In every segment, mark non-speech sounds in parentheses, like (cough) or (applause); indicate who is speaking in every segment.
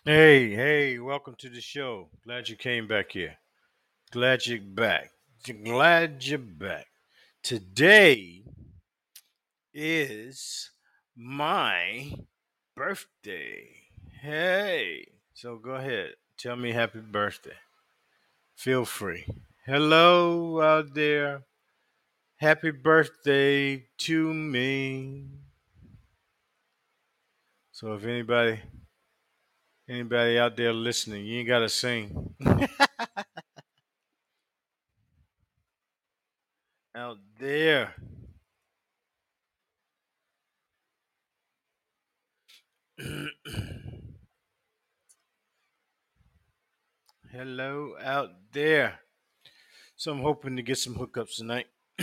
Speaker 1: Hey, hey, welcome to the show. Glad you came back here. Glad you're back. Glad you're back. Today is my birthday. Hey, so go ahead. Tell me happy birthday. Feel free. Hello out there. Happy birthday to me. So if anybody anybody out there listening, you ain't gotta sing. (laughs) out there. (clears throat) Hello out there. So I'm hoping to get some hookups tonight. (clears throat)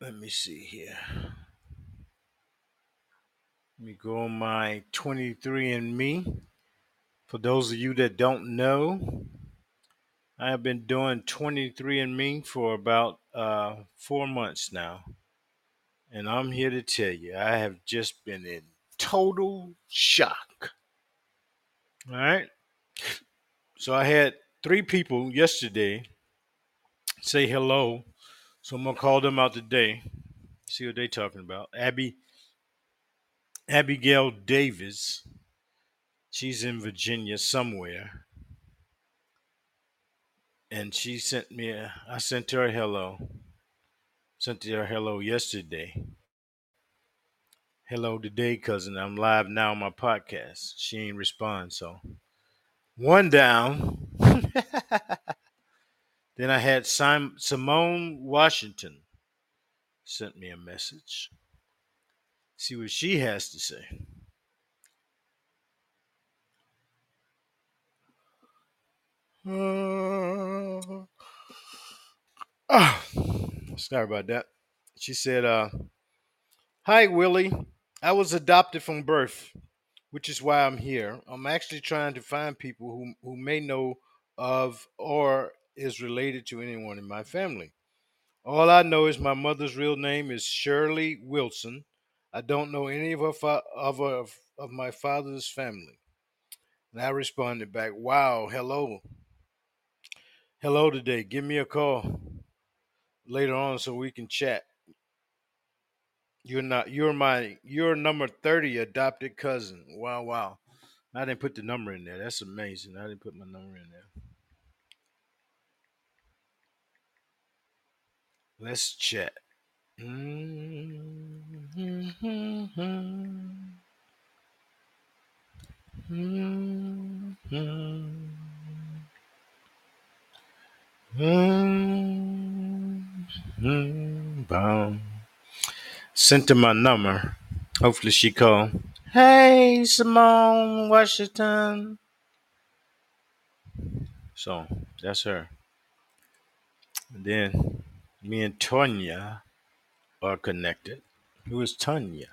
Speaker 1: Let me see here. Let me go on my 23andMe. For those of you that don't know, I have been doing 23andMe for about uh, four months now. And I'm here to tell you, I have just been in total shock. All right. So I had three people yesterday say hello. So I'm gonna call them out today. See what they're talking about. Abby Abigail Davis. She's in Virginia somewhere. And she sent me a I sent her a hello. Sent her a hello yesterday. Hello today, cousin. I'm live now on my podcast. She ain't respond, so one down. (laughs) then I had Sim- Simone Washington sent me a message. See what she has to say. Uh, (sighs) sorry about that. She said, uh, Hi, Willie. I was adopted from birth, which is why I'm here. I'm actually trying to find people who, who may know of or is related to anyone in my family. All I know is my mother's real name is Shirley Wilson. I don't know any of her fa- of, of, of my father's family. And I responded back, Wow, hello. Hello today. Give me a call later on so we can chat. You're not you're my you're number 30 adopted cousin. Wow, wow. I didn't put the number in there. That's amazing. I didn't put my number in there. Let's chat. Sent her my number. Hopefully she call. Hey, Simone Washington. So that's her. And then me and Tonya are connected. Who is Tanya?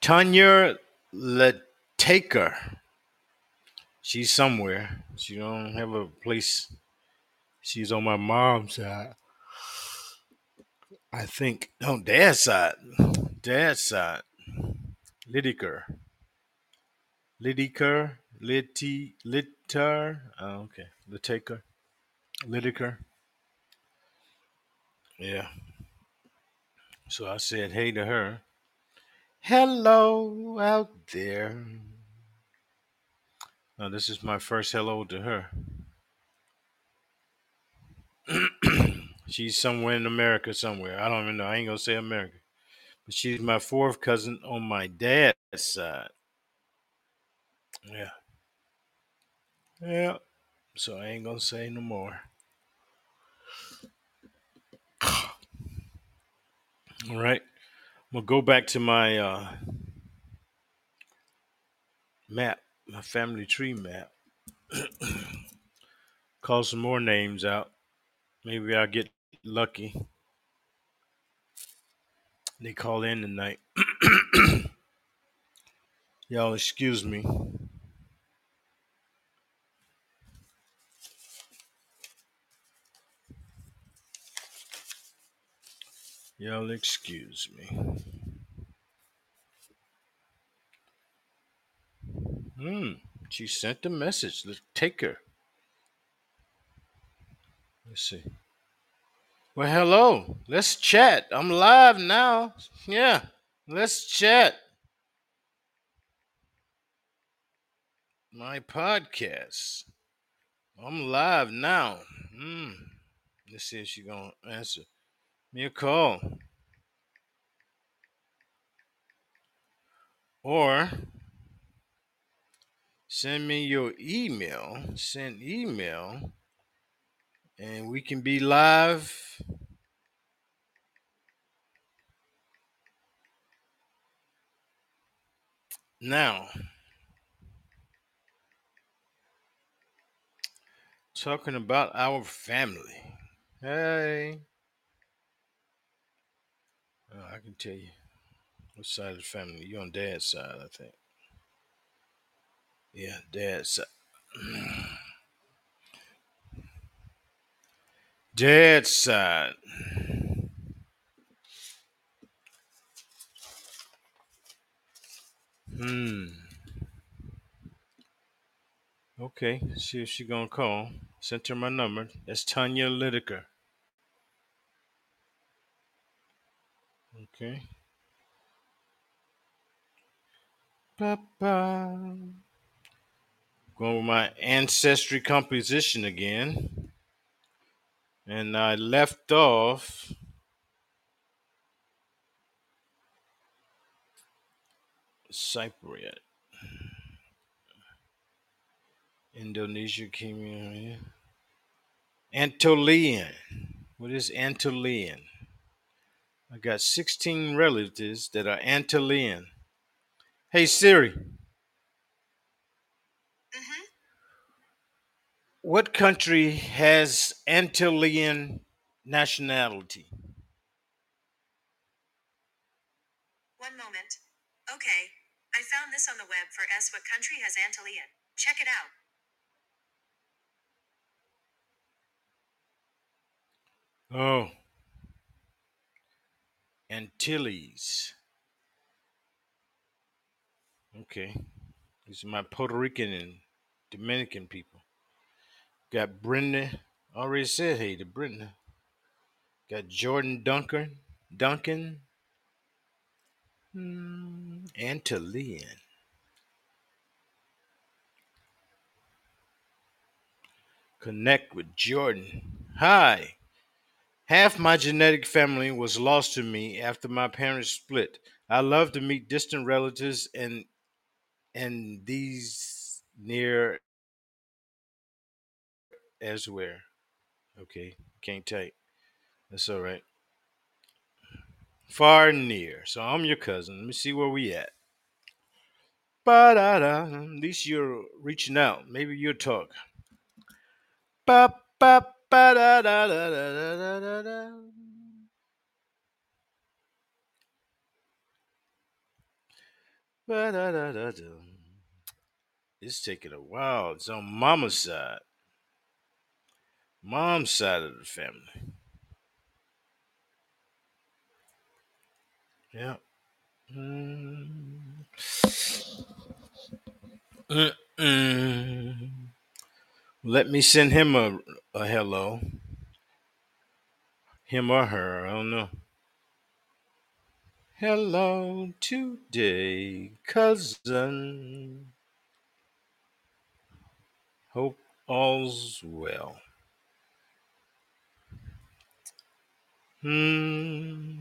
Speaker 1: Tanya Letaker. She's somewhere. She don't have a place. She's on my mom's side. I think. No, dad's side. Dad's side. Lydiker. Lydiker. Liti. Litter. Oh, okay. Litaker. Lydiker. Yeah. So I said hey to her. Hello out there. Now, this is my first hello to her. (clears throat) she's somewhere in America somewhere. I don't even know. I ain't gonna say America. But she's my fourth cousin on my dad's side. Yeah. Yeah. So I ain't gonna say no more. All right. I'm gonna go back to my uh, map, my family tree map. (clears throat) Call some more names out. Maybe I'll get lucky. They call in tonight. (clears throat) Y'all excuse me. Y'all excuse me. Hmm. She sent a message. Let's take her. Let's see. Well, hello. Let's chat. I'm live now. Yeah. Let's chat. My podcast. I'm live now. Hmm. Let's see if she's going to answer call. Or send me your email. Send email. And we can be live now. Talking about our family. Hey. Oh, I can tell you. What side of the family? You're on dad's side, I think. Yeah, dad's side. (clears throat) Dad's side. Hmm. Okay. See if she's gonna call. Sent her my number. That's Tanya Lideker. Okay. Ba-ba. Going with my ancestry composition again. And I left off Cypriot. Indonesia, Kenya. Antolian. What is Antolian? I got 16 relatives that are Antolian. Hey Siri,
Speaker 2: Mm-hmm.
Speaker 1: what country has Antolian nationality?
Speaker 2: One moment. Okay. I found this on the web for S. What country has Antillean? Check it out.
Speaker 1: Oh, Antilles. Okay. These are my Puerto Rican and Dominican people. Got Brenda. Already said hey to Brenda. Got Jordan Duncan. Duncan. Hmm, Antillean. Connect with Jordan. Hi. Half my genetic family was lost to me after my parents split. I love to meet distant relatives and and these near as where. Okay, can't type. That's all right. Far and near. So I'm your cousin. Let me see where we at. Ba da da. At least you're reaching out. Maybe you'll talk. Ba It's taking a while. It's on mama's side. Mom's side of the family. Yeah. Mm. Mm-mm. Let me send him a, a hello. Him or her. I don't know. Hello today, cousin. Hope all's well. Hmm.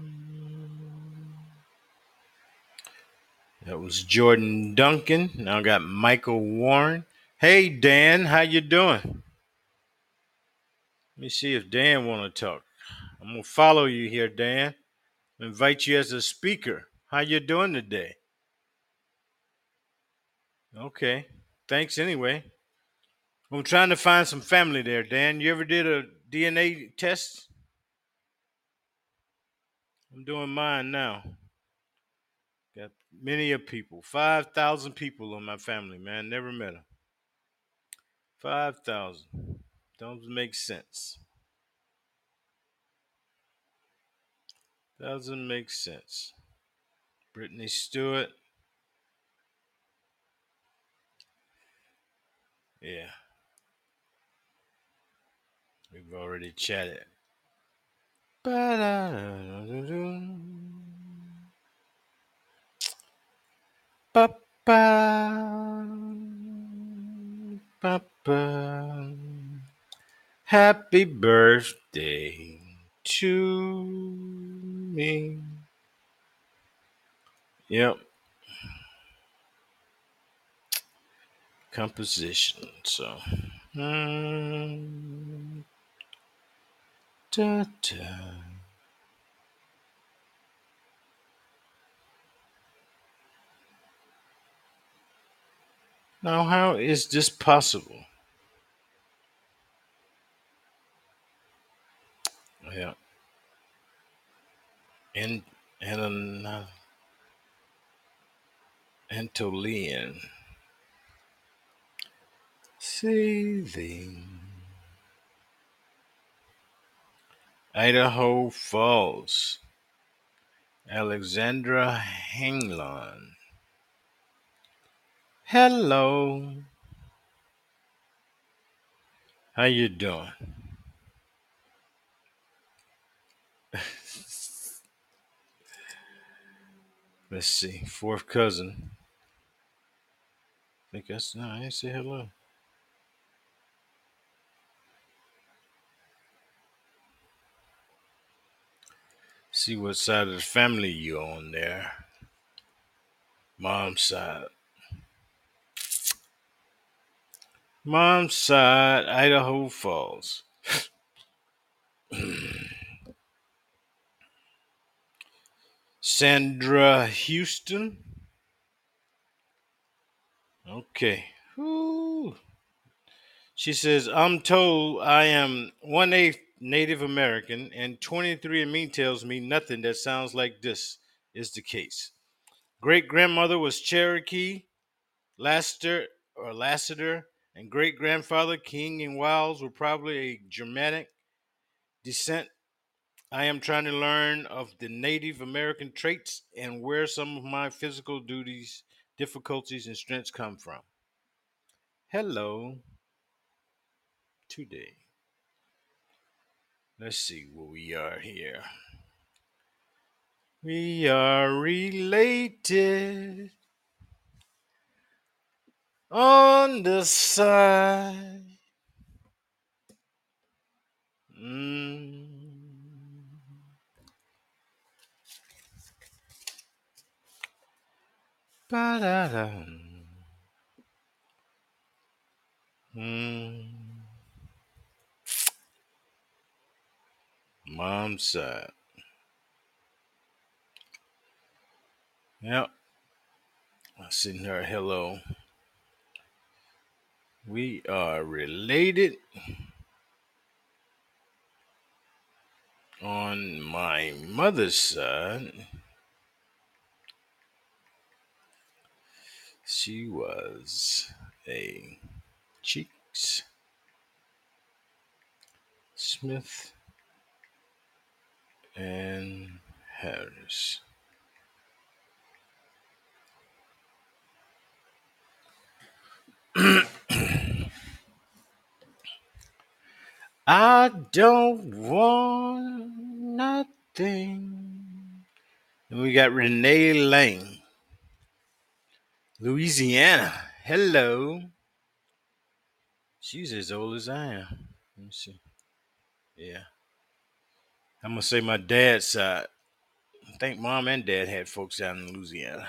Speaker 1: That was Jordan Duncan. Now I got Michael Warren. Hey Dan, how you doing? Let me see if Dan want to talk. I'm gonna follow you here, Dan. Invite you as a speaker. How you doing today? Okay. Thanks anyway. I'm trying to find some family there, Dan. You ever did a DNA test? I'm doing mine now. Got many of people. 5,000 people in my family, man. Never met them. 5,000. Doesn't make sense. Doesn't make sense. Brittany Stewart. Yeah. We've already chatted. Ba-ba. Ba-ba. Happy birthday to me. Yep. Composition. So. Mm, da, da. Now, how is this possible? Yeah. And and uh, Antolian. Sailing. Idaho Falls. Alexandra Hanglon. Hello. How you doing? Let's see. Fourth cousin. I think that's no, I didn't say hello. See what side of the family you on there. Mom's side. Mom's side, Idaho Falls. (sniffs) (sniffs) Sandra Houston. Okay. Whew. She says, I'm told I am one eighth Native American, and 23andMe tells me nothing that sounds like this is the case. Great grandmother was Cherokee, Laster or Lassiter, and great grandfather King and Wiles were probably a Germanic descent. I am trying to learn of the Native American traits and where some of my physical duties, difficulties, and strengths come from. Hello, today. Let's see where we are here. We are related on the side. Mm. Ba-da-da. Mm. Mom's side. Yep. I'm sitting here. Hello. We are related on my mother's side. She was a Cheeks Smith and Harris. (clears throat) I don't want nothing. And we got Renee Lane, Louisiana. Hello. She's as old as I am. Let me see. Yeah. I'm to say my dad's side. I think mom and dad had folks down in Louisiana.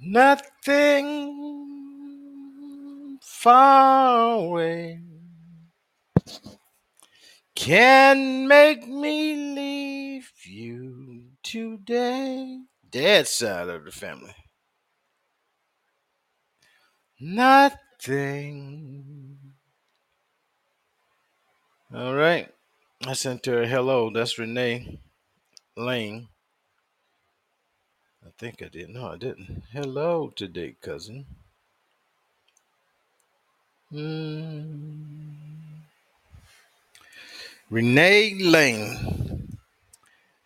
Speaker 1: Nothing far away can make me leave you today. Dead side of the family. Nothing. All right. I sent her a hello. That's Renee Lane. I think I did. No, I didn't. Hello today, cousin. Hmm. Renee Lane.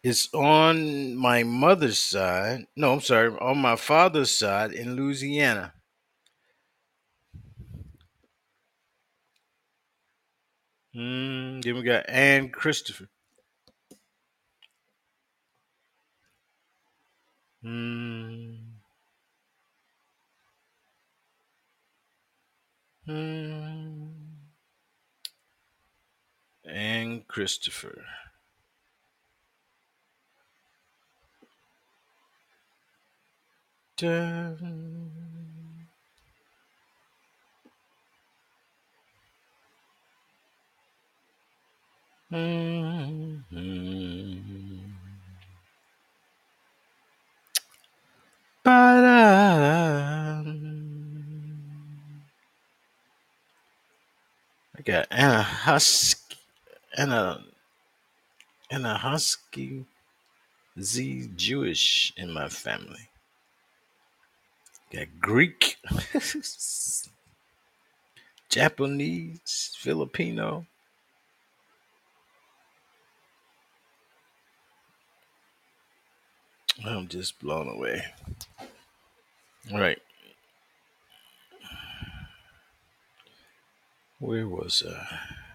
Speaker 1: is on my mother's side. No, I'm sorry, on my father's side in Louisiana. Mm, then we got Ann Christopher. Mm, Ann Christopher. Dun. Mhm. Ba-da. I got Anna Husky, Anna, Anna Husky Z Jewish in my family. Got Greek, (laughs) Japanese, Filipino. I'm just blown away. All right. Where was I?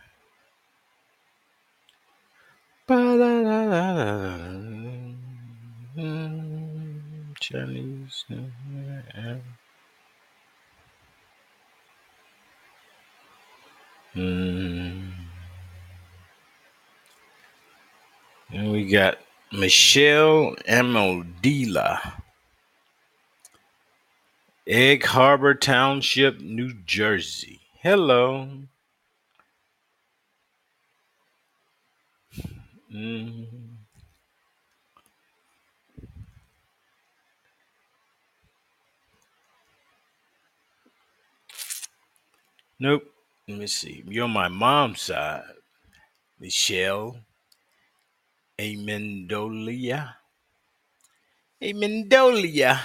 Speaker 1: Chinese. Mm. And we got Michelle Amodila, Egg Harbor Township, New Jersey. Hello. Mm. Nope. Let me see. You're my mom's side. Michelle Amendolia. Amendolia.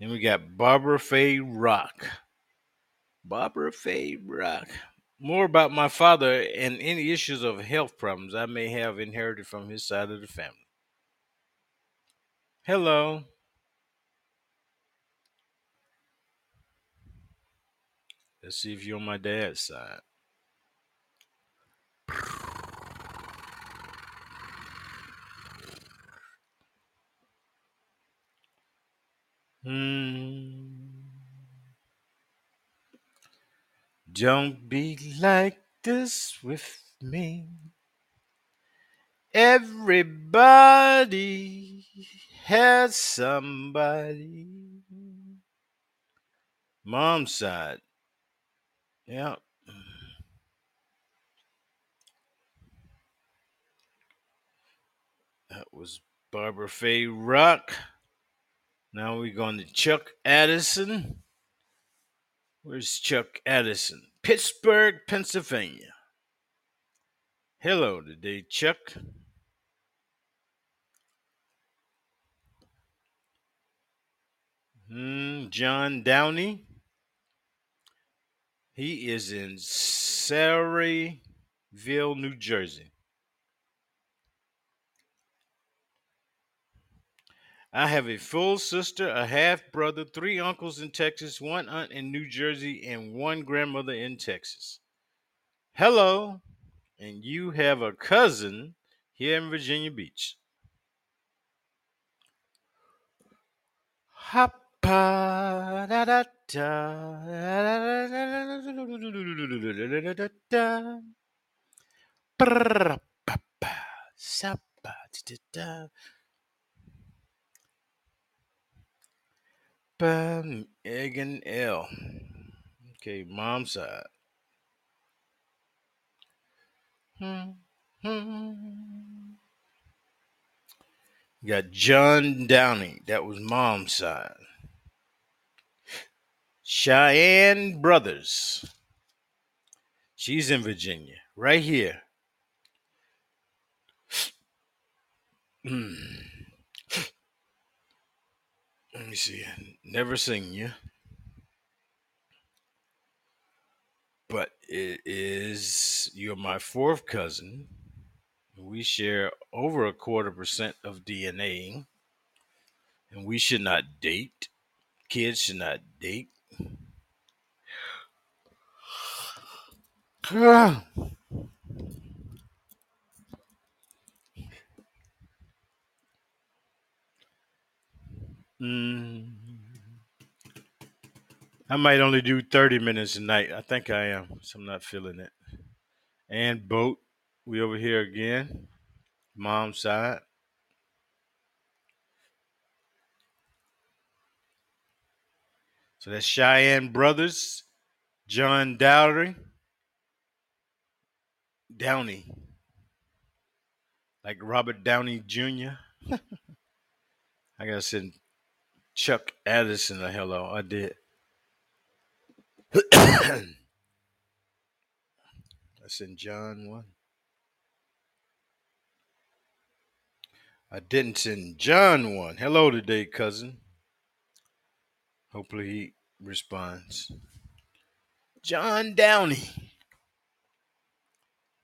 Speaker 1: Then we got Barbara Faye Rock. Barbara Faye Rock. More about my father and any issues of health problems I may have inherited from his side of the family. Hello. Let's see if you're on my dad's side. Hmm. Don't be like this with me. Everybody has somebody. Mom's side. Yeah. That was Barbara Faye Rock. Now we're going to Chuck Addison. Where's Chuck Addison? Pittsburgh, Pennsylvania. Hello today, Chuck. Hmm, John Downey. He is in Sayreville, New Jersey. I have a full sister, a half brother, three uncles in Texas, one aunt in New Jersey, and one grandmother in Texas. Hello. And you have a cousin here in Virginia Beach. Hoppa da da da da da da, Egg and L. Okay, mom's side. Hmm, hmm. You got John Downey. That was mom's side. Cheyenne Brothers. She's in Virginia, right here. Let me see. Never seen you. But it is you're my fourth cousin. we share over a quarter percent of DNA, and we should not date. Kids should not date. (sighs) Mm. I might only do 30 minutes a night. I think I am, so I'm not feeling it. And boat, we over here again. Mom's side. So that's Cheyenne Brothers, John Dowry, Downey, like Robert Downey Jr. (laughs) I gotta send Chuck Addison a hello. I did. (coughs) I sent John one. I didn't send John one. Hello today, cousin. Hopefully he responds. John Downey.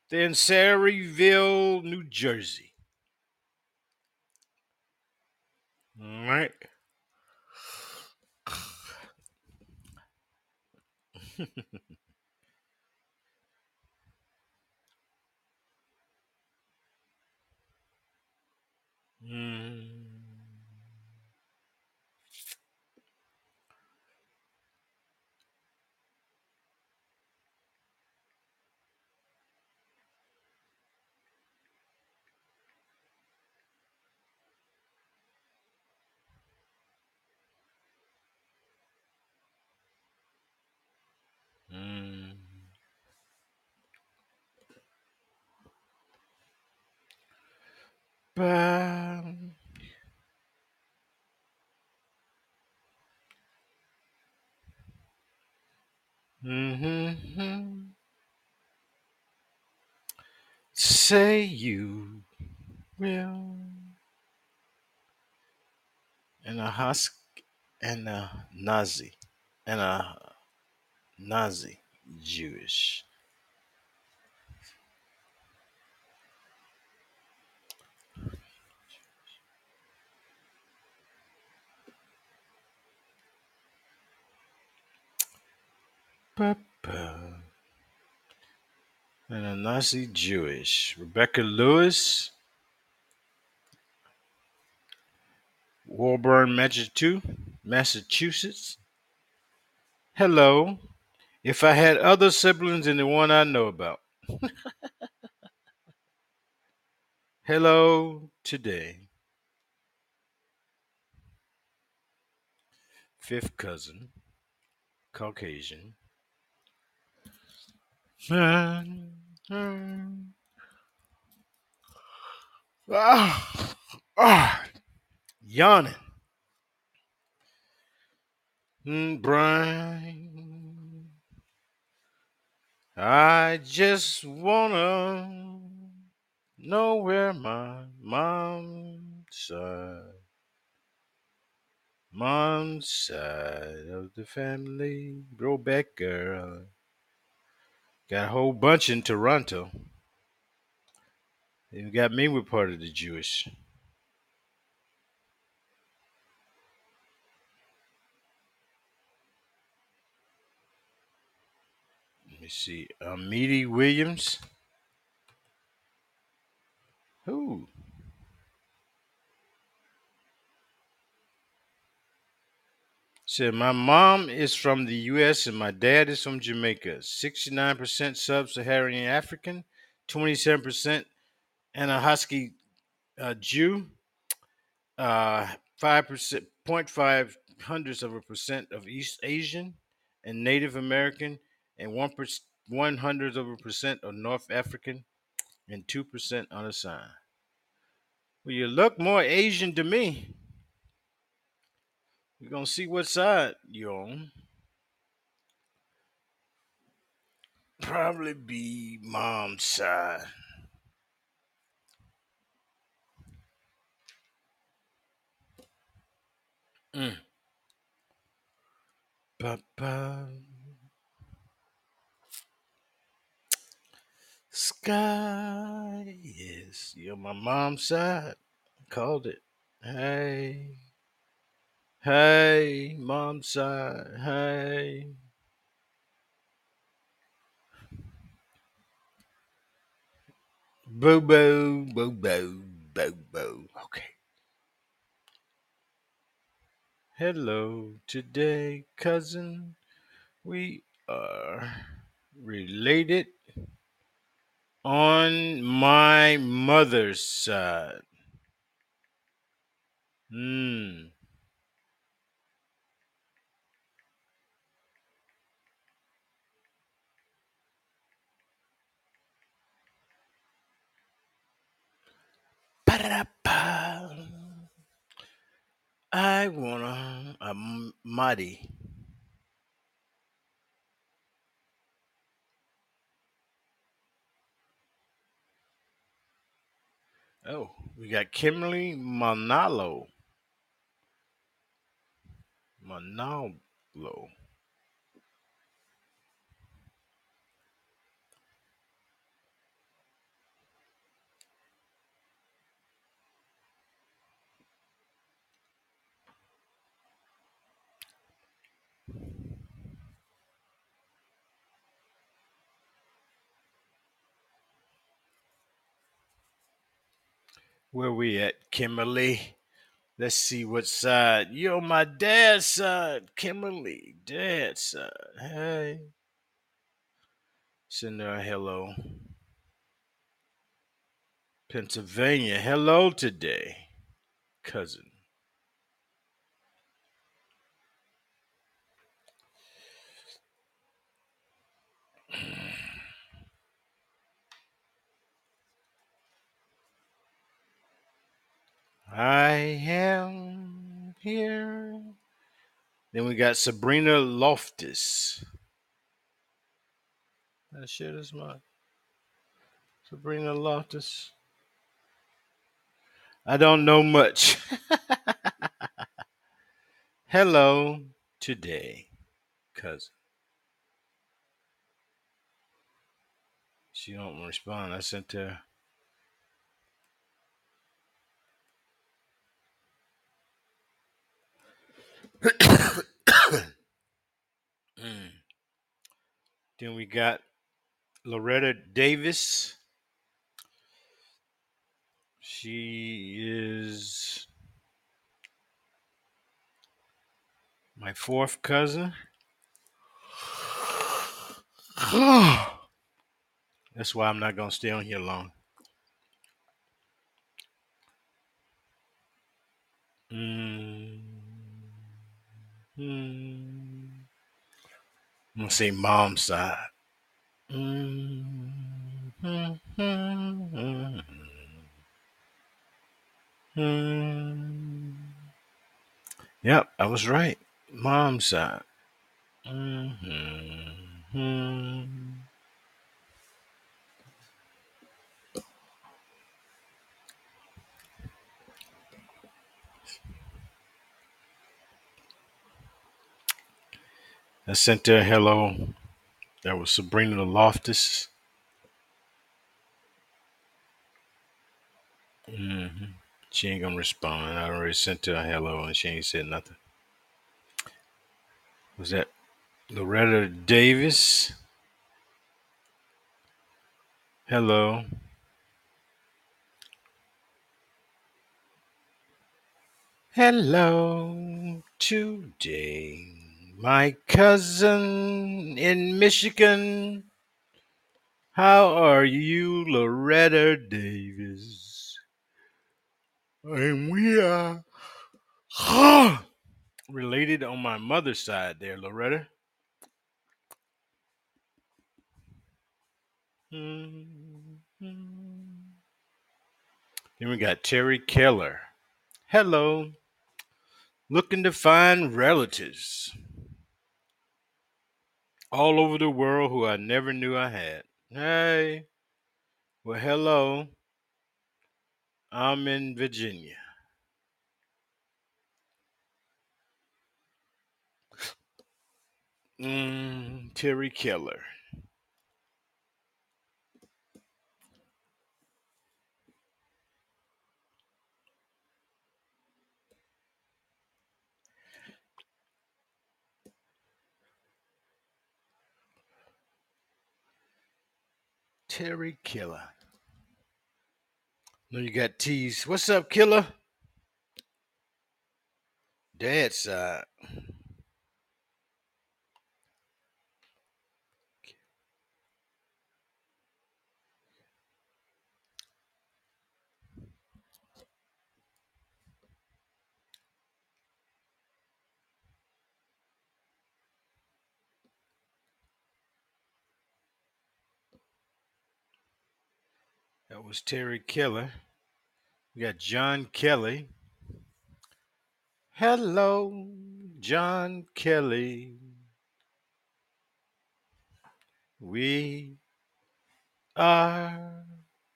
Speaker 1: Then Sayreville, New Jersey. All right. (laughs) Mm. Bam. Mm-hmm. Say you will. And a husk and a Nazi. And a Nazi Jewish. Ba-ba. And a Nazi Jewish. Rebecca Lewis. Massachusetts. Massachusetts. Hello. If I had other siblings than the one I know about. (laughs) Hello today. Fifth cousin. Caucasian. Ah, (sighs) ah, yawning. Mm, Brian, I just wanna know where my mom's side, mom's side of the family, girl. Got a whole bunch in Toronto. They got me with part of the Jewish. Let me see. Amity Williams. Who? Said my mom is from the U.S. and my dad is from Jamaica. Sixty-nine percent sub-Saharan African, twenty-seven percent Anahuski uh, Jew, uh, five percent, point five hundredths of a percent of East Asian and Native American, and one percent, one hundredth of a percent of North African, and two percent unassigned. Well, you look more Asian to me. We're gonna see what side you're on. Probably be mom's side. Mm. Ba-ba. Sky Yes. You're my mom's side. Called it. Hey. Hey, mom's side. Hey. Boo boo, boo boo, boo boo. Okay. Hello, today, cousin. We are related on my mother's side. Hmm. I wanna a m- mighty. Oh, we got Kimberly Manalo. Manalo. Where we at, Kimberly? Let's see what side. You're my dad's side, Kimberly. Dad's side. Hey. Send her a hello. Pennsylvania. Hello today, cousin. I am here. Then we got Sabrina Loftus. That shit is my Sabrina Loftus. I don't know much. (laughs) Hello today, cousin. She don't respond. I sent her. Mm. (coughs) Then we got Loretta Davis. She is my fourth cousin. (sighs) That's why I'm not gonna stay on here long. Mm. Mm. I'm gonna say mom's side. Mm. Mm. Mm. Mm. Yep, I was right. Mom's side. Mm-hmm. I sent her a hello. That was Sabrina the Loftus. hmm She ain't gonna respond. I already sent her a hello and she ain't said nothing. Was that Loretta Davis? Hello. Hello today. My cousin in Michigan. How are you, Loretta Davis? And we are related on my mother's side there, Loretta. Then we got Terry Keller. Hello. Looking to find relatives all over the world who I never knew I had. Hey. Well, hello. I'm in Virginia. Mm, Terry Keller. Terry Killer. No, you got T's. What's up, Killer? Dad's side. That was Terry Killer. We got John Kelly. Hello, John Kelly. We are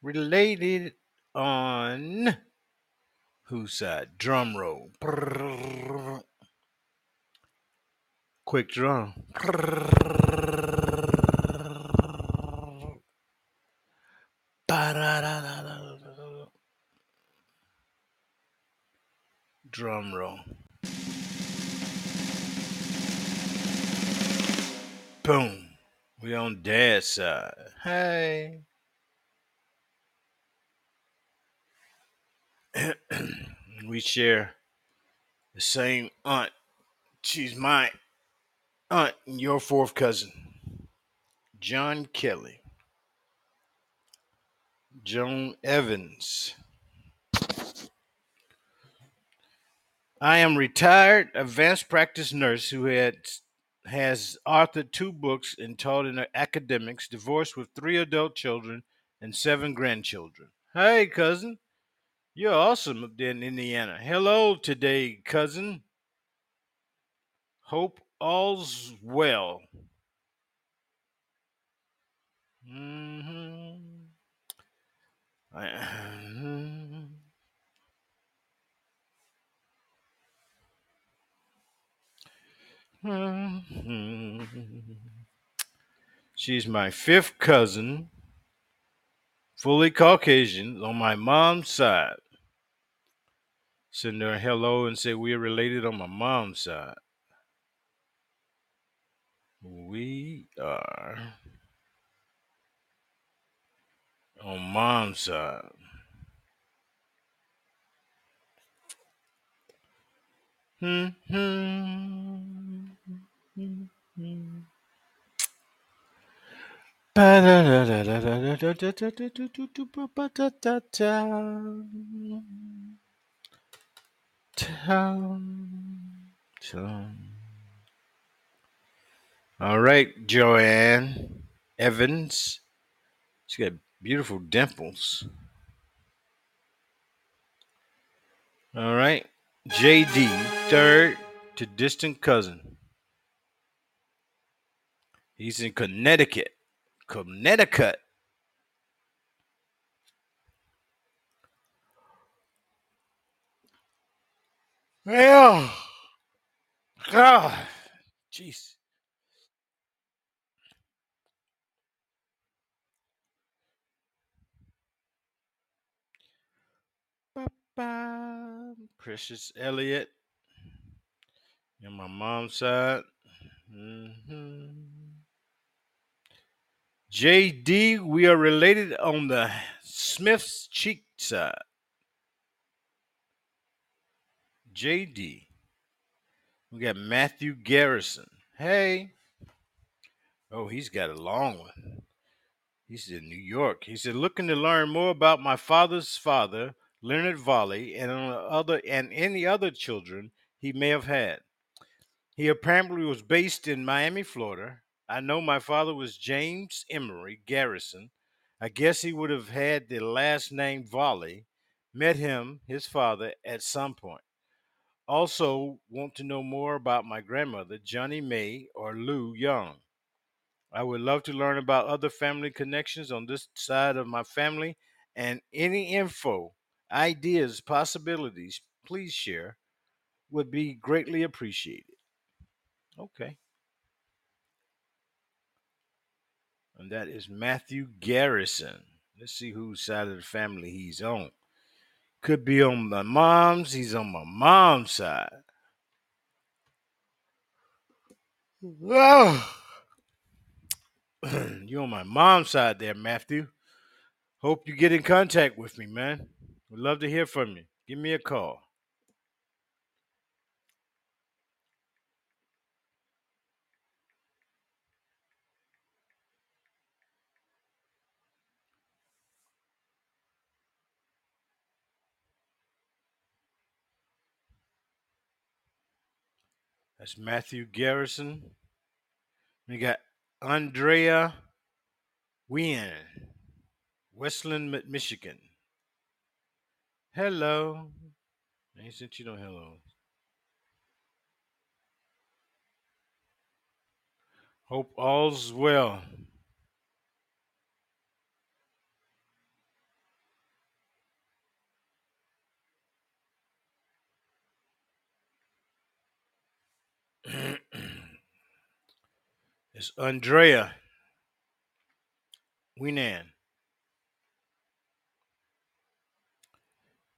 Speaker 1: related on whose side? Drum roll. Quick drum. Drum roll. Boom. We on dad's side. Hey. (clears throat) we share the same aunt. She's my aunt and your fourth cousin. John Kelly. Joan Evans. I am retired advanced practice nurse who had has authored two books and taught in academics, divorced with three adult children and seven grandchildren. Hey, cousin. You're awesome up there in Indiana. Hello today, cousin. Hope all's well. hmm (sighs) (laughs) She's my fifth cousin, fully Caucasian on my mom's side. Send her hello and say we are related on my mom's side. We are on mom's side. Hmm, hmm. All right, Joanne Evans. She's got beautiful dimples. All right, JD, third to distant cousin. He's in Connecticut. Connecticut. Well, God, jeez. Precious Elliott. And my mom's side. hmm JD, we are related on the Smith's cheek side. JD. We got Matthew Garrison. Hey. Oh, he's got a long one. He's in New York. He said, looking to learn more about my father's father, Leonard Volley, and other and any other children he may have had. He apparently was based in Miami, Florida. I know my father was James Emery Garrison. I guess he would have had the last name Volley. Met him, his father, at some point. Also, want to know more about my grandmother, Johnny May or Lou Young. I would love to learn about other family connections on this side of my family and any info, ideas, possibilities, please share would be greatly appreciated. Okay. And that is Matthew Garrison. Let's see whose side of the family he's on. Could be on my mom's. He's on my mom's side. Oh. (sighs) you on my mom's side there, Matthew. Hope you get in contact with me, man. Would love to hear from you. Give me a call. That's Matthew Garrison. We got Andrea Wien, Westland, Michigan. Hello. I ain't sent you no hello. Hope all's well. (clears throat) it's Andrea Wienan.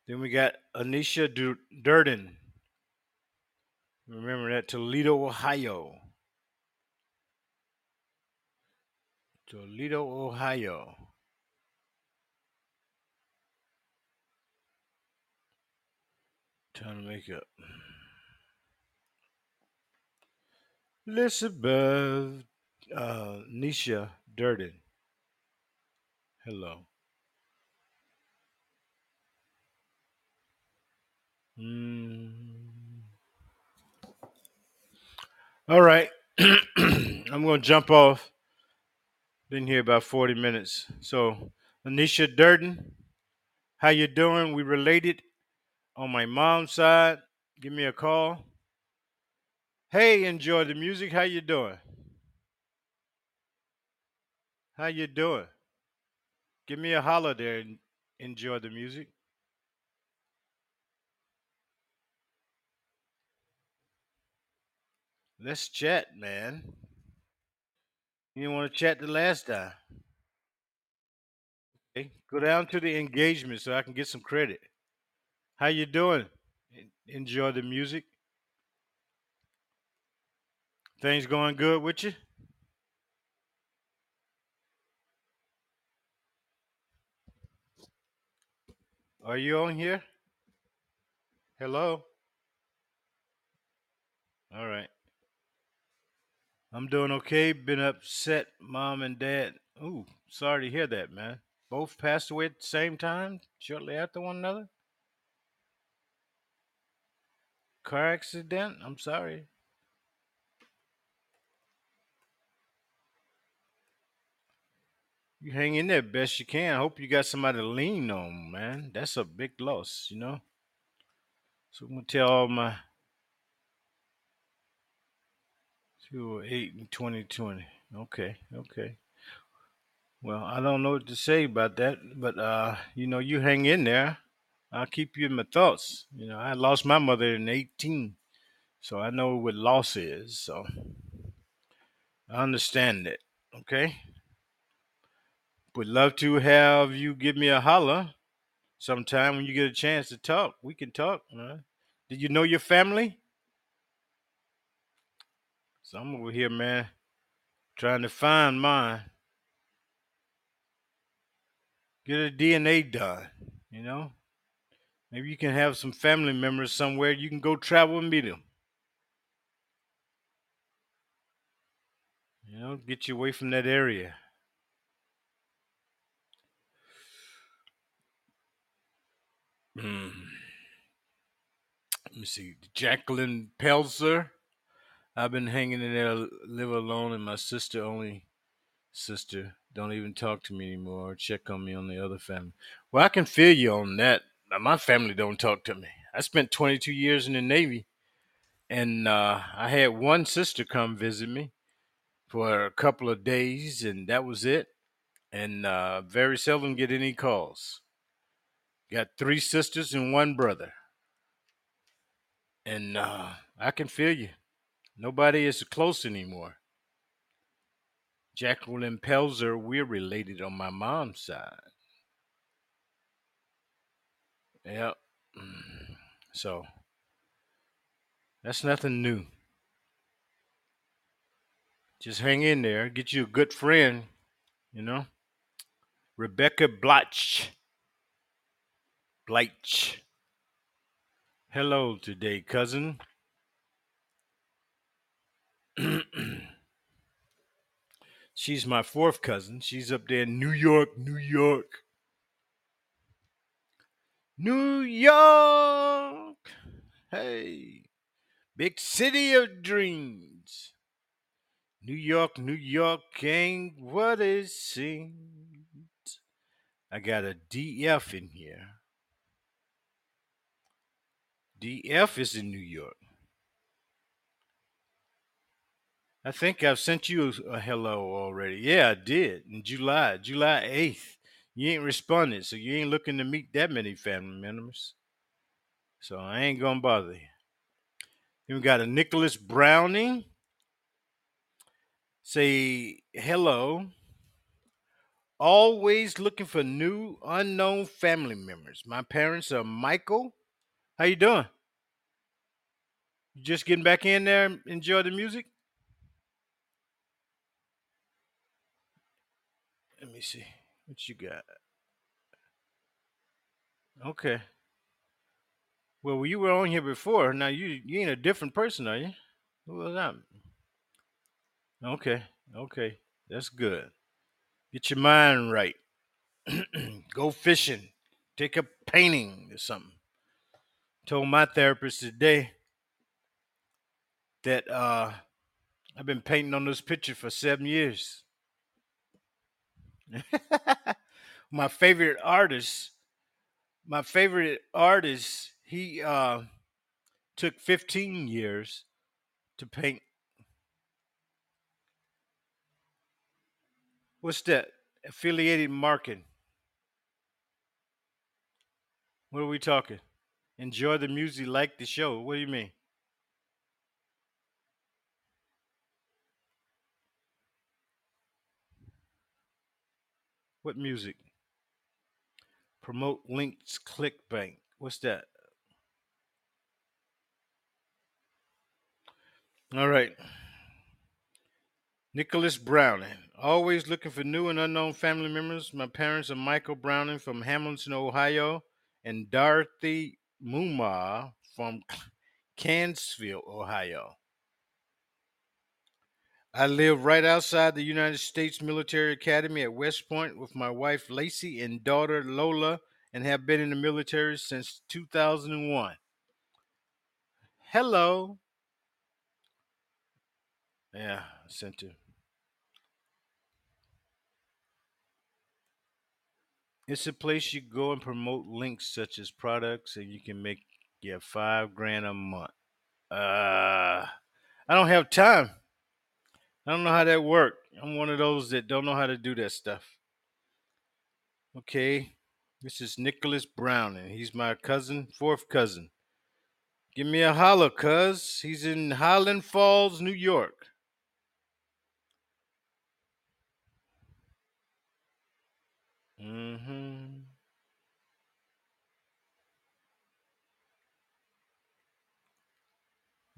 Speaker 1: Then we got Anisha Du- Durden. Remember that Toledo, Ohio. Toledo, Ohio. Time to make up. Elizabeth uh, Nisha Durden. Hello. Mm. All right. (clears throat) I'm going to jump off. Been here about 40 minutes. So, Anisha Durden, how you doing? We related on my mom's side. Give me a call. Hey, enjoy the music. How you doing? How you doing? Give me a holler there and enjoy the music. Let's chat, man. You didn't want to chat the last time. Okay, go down to the engagement so I can get some credit. How you doing? En- Enjoy the music. Things going good with you? Are you on here? Hello. All right. I'm doing okay. Been upset, mom and dad. Ooh, sorry to hear that, man. Both passed away at the same time, shortly after one another. Car accident. I'm sorry. You hang in there best you can. I hope you got somebody to lean on, man. That's a big loss, you know. So I'm gonna tell all my 208 and 2020. Okay, okay. Well, I don't know what to say about that, but uh, you know, you hang in there. I'll keep you in my thoughts. You know, I lost my mother in 18, so I know what loss is. So I understand it. Okay. Would love to have you give me a holler sometime when you get a chance to talk. We can talk. Man. Did you know your family? So I'm over here, man, trying to find mine. Get a DNA done. You know, maybe you can have some family members somewhere. You can go travel and meet them. You know, get you away from that area. Hmm. Let me see. Jacqueline Pelzer. I've been hanging in there, live alone, and my sister, only sister, don't even talk to me anymore. Or check on me on the other family. Well, I can feel you on that. My family don't talk to me. I spent 22 years in the Navy, and uh, I had one sister come visit me for a couple of days, and that was it. And uh, very seldom get any calls. Got three sisters and one brother, and uh, I can feel you. Nobody is close anymore. Jacqueline Pelzer, we're related on my mom's side. Yep. Mm. So that's nothing new. Just hang in there. Get you a good friend, you know. Rebecca Blotch. Blatch. Hello today, cousin. (clears throat) She's my fourth cousin. She's up there in New York, New York. New York. Hey, big city of dreams. New York, New York ain't what it seems. I got a DF in here. DF is in New York. I think I've sent you a hello already. Yeah, I did in July, July 8th. You ain't responded, so you ain't looking to meet that many family members. So I ain't gonna bother you. Then we got a Nicholas Browning. Say hello. Always looking for new unknown family members. My parents are Michael. How you doing? You just getting back in there and enjoy the music? Let me see. What you got? Okay. Well, you were on here before. Now you you ain't a different person, are you? Who was that? Okay. Okay. That's good. Get your mind right. (clears throat) Go fishing. Take up painting or something. Told my therapist today that uh I've been painting on this picture for seven years. (laughs) my favorite artist, my favorite artist, he uh, took 15 years to paint. What's that? Affiliated marketing. What are we talking? Enjoy the music, like the show. What do you mean? What music? Promote links, ClickBank. What's that? All right. Nicholas Browning. Always looking for new and unknown family members. My parents are Michael Browning from Hamilton, Ohio, and Dorothy Muma from (laughs) Cansville, Ohio. I live right outside the United States Military Academy at West Point with my wife Lacey and daughter Lola and have been in the military since 2001. Hello. Yeah, I sent you. It's a place you go and promote links such as products and you can make yeah, five grand a month. Uh I don't have time. I don't know how that worked. I'm one of those that don't know how to do that stuff. Okay. This is Nicholas Brown, and he's my cousin, fourth cousin. Give me a holler, cuz. He's in Highland Falls, New York. Mm-hmm.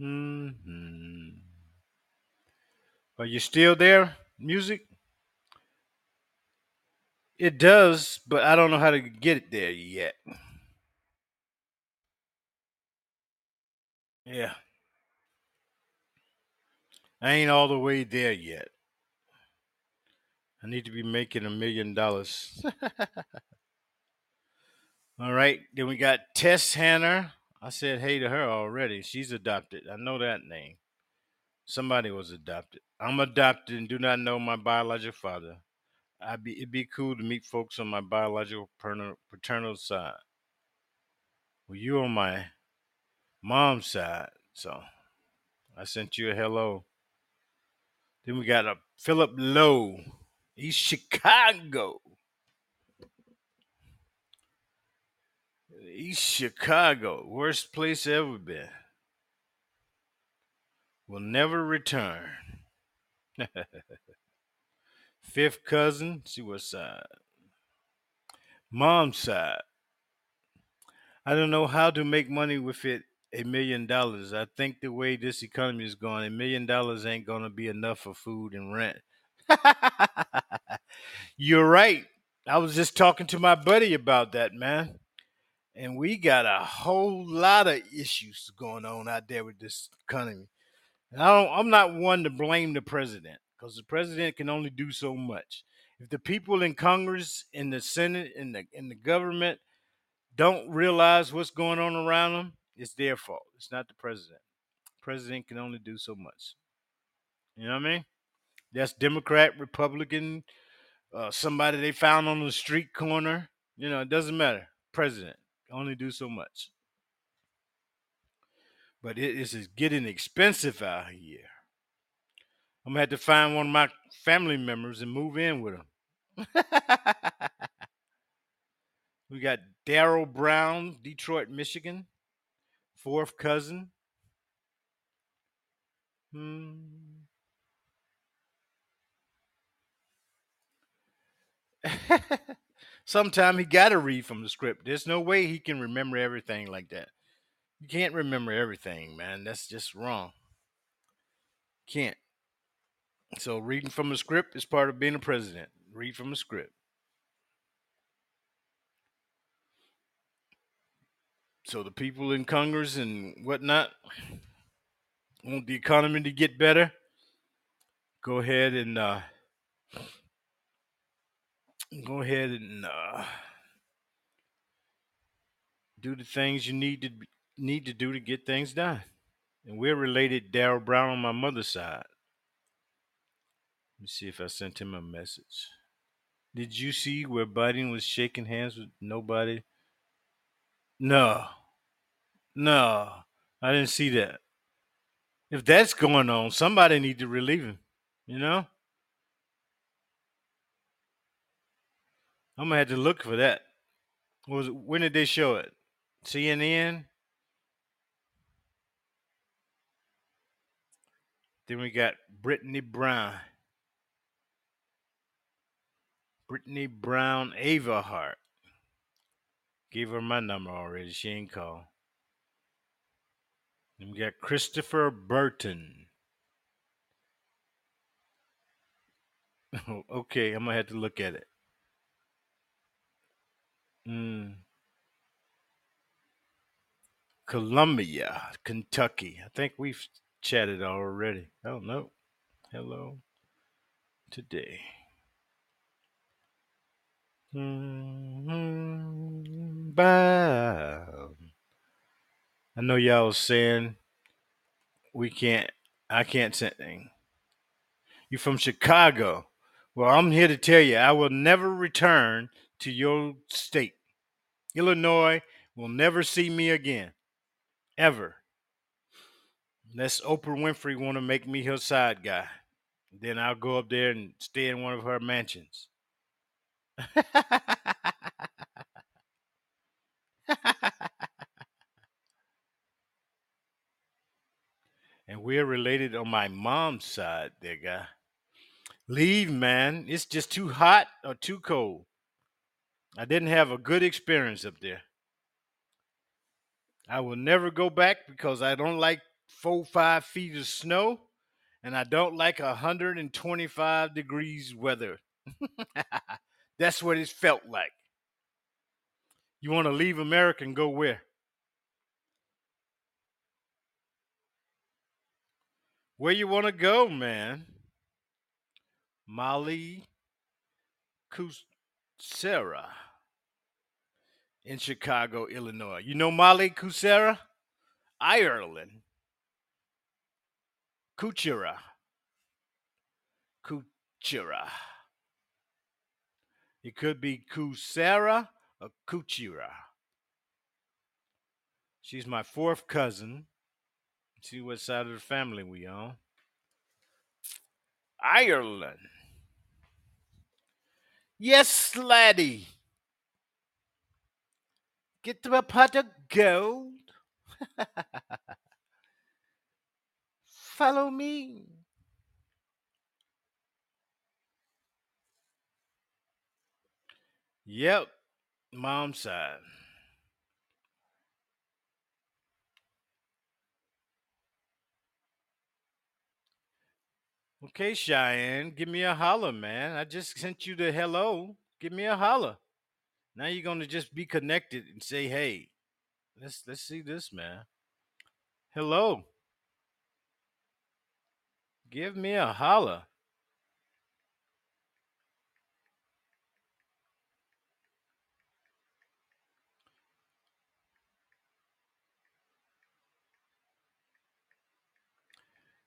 Speaker 1: Mm-hmm. Are you still there? Music? It does, but I don't know how to get it there yet. Yeah. I ain't all the way there yet. I need to be making a million dollars. (laughs) All right. Then we got Tess Hanner. I said hey to her already. She's adopted. I know that name. Somebody was adopted. I'm adopted and do not know my biological father. I'd be it'd be cool to meet folks on my biological paternal, paternal side. Well, you on my mom's side, so I sent you a hello. Then we got a Philip Lowe, East Chicago. East Chicago, worst place ever been. Will never return. (laughs) Fifth cousin, see what side. Mom's side. I don't know how to make money with it a million dollars. I think the way this economy is going, a million dollars ain't gonna be enough for food and rent. (laughs) You're right. I was just talking to my buddy about that, man. And we got a whole lot of issues going on out there with this economy. And I don't, I'm not one to blame the president because the president can only do so much. If the people in Congress, in the Senate, in the in the government don't realize what's going on around them, it's their fault. It's not the president. The president can only do so much. You know what I mean? That's Democrat, Republican, uh, somebody they found on the street corner. You know, it doesn't matter. President only do so much. But it is getting expensive out here. I'm gonna have to find one of my family members and move in with them. (laughs) we got Daryl Brown, Detroit, Michigan, fourth cousin. Hmm. (laughs) Sometime he got to read from the script. There's no way he can remember everything like that. You can't remember everything, man. That's just wrong. Can't. So reading from a script is part of being a president. Read from a script. So the people in Congress and whatnot want the economy to get better. Go ahead and uh, go ahead and uh, do the things you need to need to do to get things done. And we're related Daryl Brown on my mother's side. Let me see if I sent him a message. Did you see where Biden was shaking hands with nobody? No. No. I didn't see that. If that's going on, somebody need to relieve him. You know? I'm gonna have to look for that. Was it, when did they show it? CNN. Then we got Brittany Brown. Brittany Brown Ava Hart. Gave her my number already. She ain't called. Then we got Christopher Burton. (laughs) okay, I'm gonna have to look at it. Mm. Columbia, Kentucky. I think we've chatted already. Oh no. Hello today. Mm-hmm. Bow. I know y'all was saying we can't I can't say anything. You from Chicago. Well, I'm here to tell you I will never return to your state. Illinois will never see me again. Ever. Unless Oprah Winfrey want to make me her side guy. Then I'll go up there and stay in one of her mansions. (laughs) and we're related on my mom's side, there, guy. Leave, man. It's just too hot or too cold. I didn't have a good experience up there. I will never go back because I don't like four, five feet of snow, and I don't like 125 degrees weather. (laughs) That's what it felt like. You want to leave America and go where? Where you want to go, man? Molly Kusera in Chicago, Illinois. You know Molly Kusera? Ireland. Kuchera. Kuchera. It could be Kusera or Kuchira. She's my fourth cousin. See what side of the family we on. Ireland. Yes, laddie. Get to a pot of gold. (laughs) Follow me. Yep, mom side. Okay, Cheyenne, give me a holler, man. I just sent you the hello. Give me a holler. Now you're gonna just be connected and say, hey, let's let's see this, man. Hello. Give me a holler.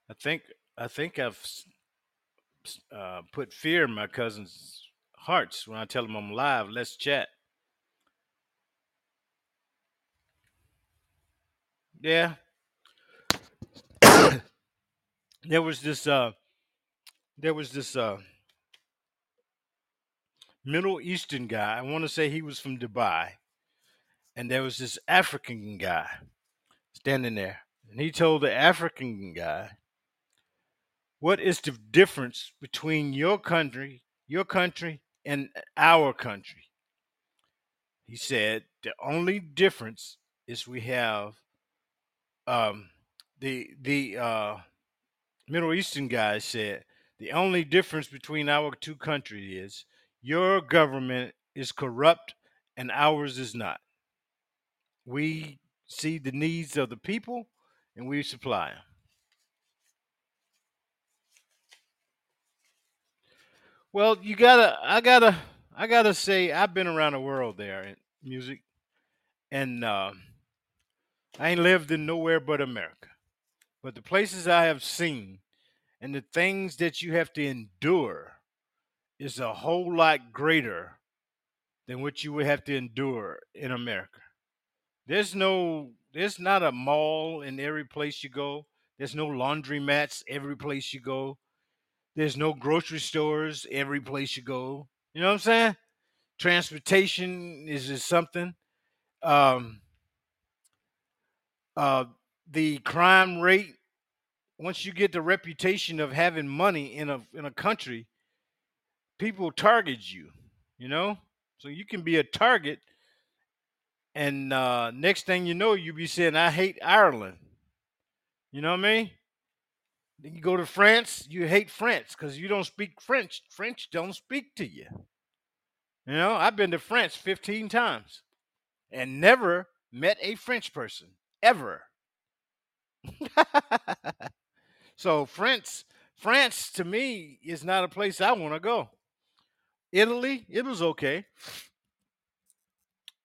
Speaker 1: I think I think I've uh, put fear in my cousin's hearts when I tell them I'm live. Let's chat. Yeah, there was this uh there was this uh Middle Eastern guy. I want to say he was from Dubai, and there was this African guy standing there, and he told the African guy, "What is the difference between your country, your country, and our country?" He said, "The only difference is we have um the the uh Middle Eastern guy said the only difference between our two countries is your government is corrupt and ours is not. We see the needs of the people and we supply them. Well, you gotta, I gotta, I gotta say, I've been around the world there in music, and um I ain't lived in nowhere but America. But the places I have seen and the things that you have to endure is a whole lot greater than what you would have to endure in America. There's no, there's not a mall in every place you go. There's no laundromats every place you go. There's no grocery stores every place you go. You know what I'm saying? Transportation is just something. Um, uh, the crime rate once you get the reputation of having money in a in a country, people target you. You know, so you can be a target and uh, next thing you know, you be saying, "I hate Ireland." You know what I mean? Then you go to France, you hate France because you don't speak French. French don't speak to you. You know, I've been to France 15 times and never met a French person ever. (laughs) so France, France to me is not a place I want to go. Italy, it was okay,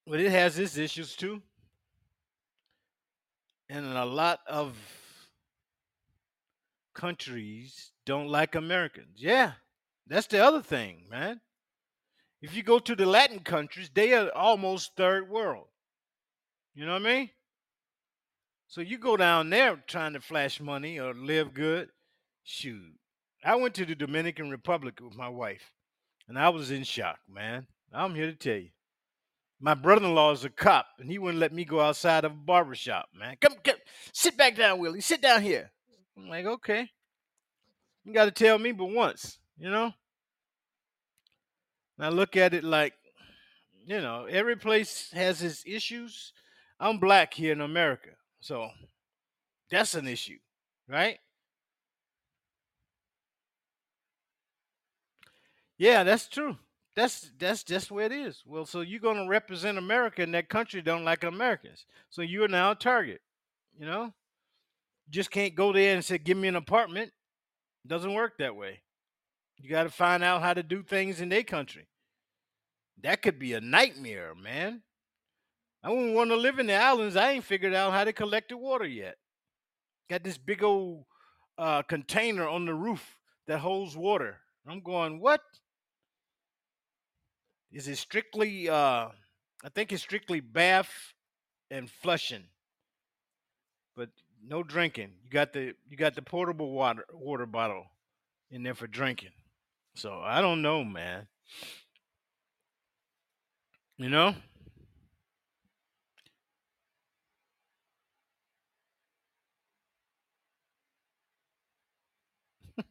Speaker 1: but it has its issues too, and a lot of countries don't like Americans. Yeah, that's the other thing, man. If you go to the Latin countries, they are almost third world. You know what I mean? So you go down there trying to flash money or live good. Shoot. I went to the Dominican Republic with my wife, and I was in shock, man. I'm here to tell you. My brother-in-law is a cop, and he wouldn't let me go outside of a barber shop, man. Come, come, sit back down, Willie. Sit down here. I'm like, okay. You got to tell me but once, you know? And I look at it like, you know, every place has its issues. I'm black here in America, so that's an issue, right? Yeah, that's true. That's that's just where it is. Well, so you're gonna represent America, and that country don't like Americans, so you're now a target. You know, just can't go there and say, "Give me an apartment." Doesn't work that way. You got to find out how to do things in their country. That could be a nightmare, man. I wouldn't want to live in the islands. I ain't figured out how to collect the water yet. Got this big old uh, container on the roof that holds water. I'm going, what? Is it strictly? Uh, I think it's strictly bath and flushing, but no drinking. You got the you got the portable water water bottle in there for drinking. So I don't know, man. You know?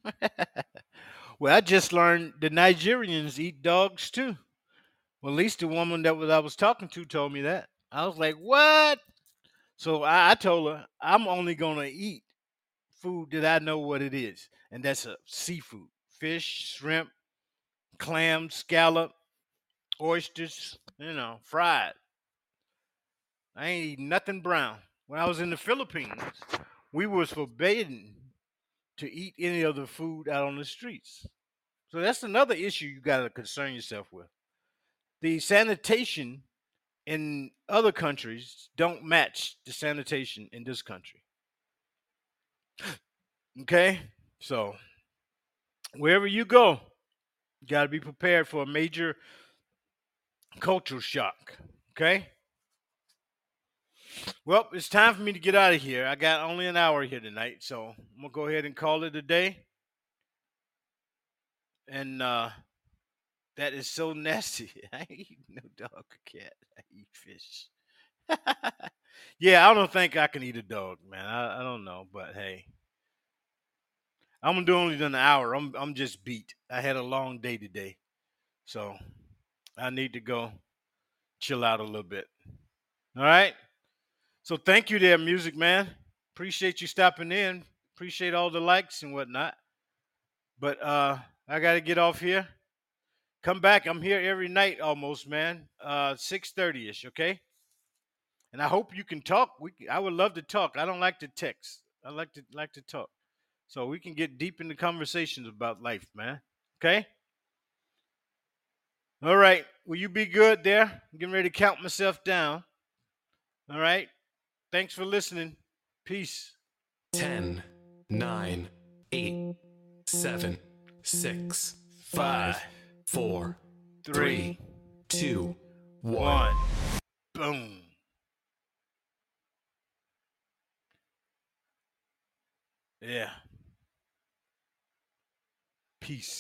Speaker 1: (laughs) well, I just learned the Nigerians eat dogs too. Well, at least the woman that was I was talking to told me that. I was like, "What?" So I, I told her I'm only gonna eat food that I know what it is, and that's a seafood: fish, shrimp, clam, scallop, oysters. You know, fried. I ain't eating nothing brown. When I was in the Philippines, we was forbidden to eat any other food out on the streets. So that's another issue you got to concern yourself with. The sanitation in other countries don't match the sanitation in this country. Okay? So wherever you go, you got to be prepared for a major cultural shock. Okay? Well, it's time for me to get out of here. I got only an hour here tonight, so I'm gonna go ahead and call it a day. And uh that is so (laughs) nasty. I eat no dog or cat. I eat fish. (laughs) yeah, I don't think I can eat a dog, man. I, I don't know, but hey. I'm gonna do only an hour. I'm I'm just beat. I had a long day today. So I need to go chill out a little bit. All right. So thank you there, music man. Appreciate you stopping in. Appreciate all the likes and whatnot. But uh I gotta get off here. Come back. I'm here every night almost, man. Uh 6:30 ish, okay? And I hope you can talk. We I would love to talk. I don't like to text. I like to like to talk. So we can get deep into conversations about life, man. Okay? All right. Will you be good there? I'm getting ready to count myself down. All right. Thanks for listening. Peace.
Speaker 3: 10, 9, 8, 7, 6, 5, 4, 3, 2, 1.
Speaker 1: Boom. Yeah. Peace.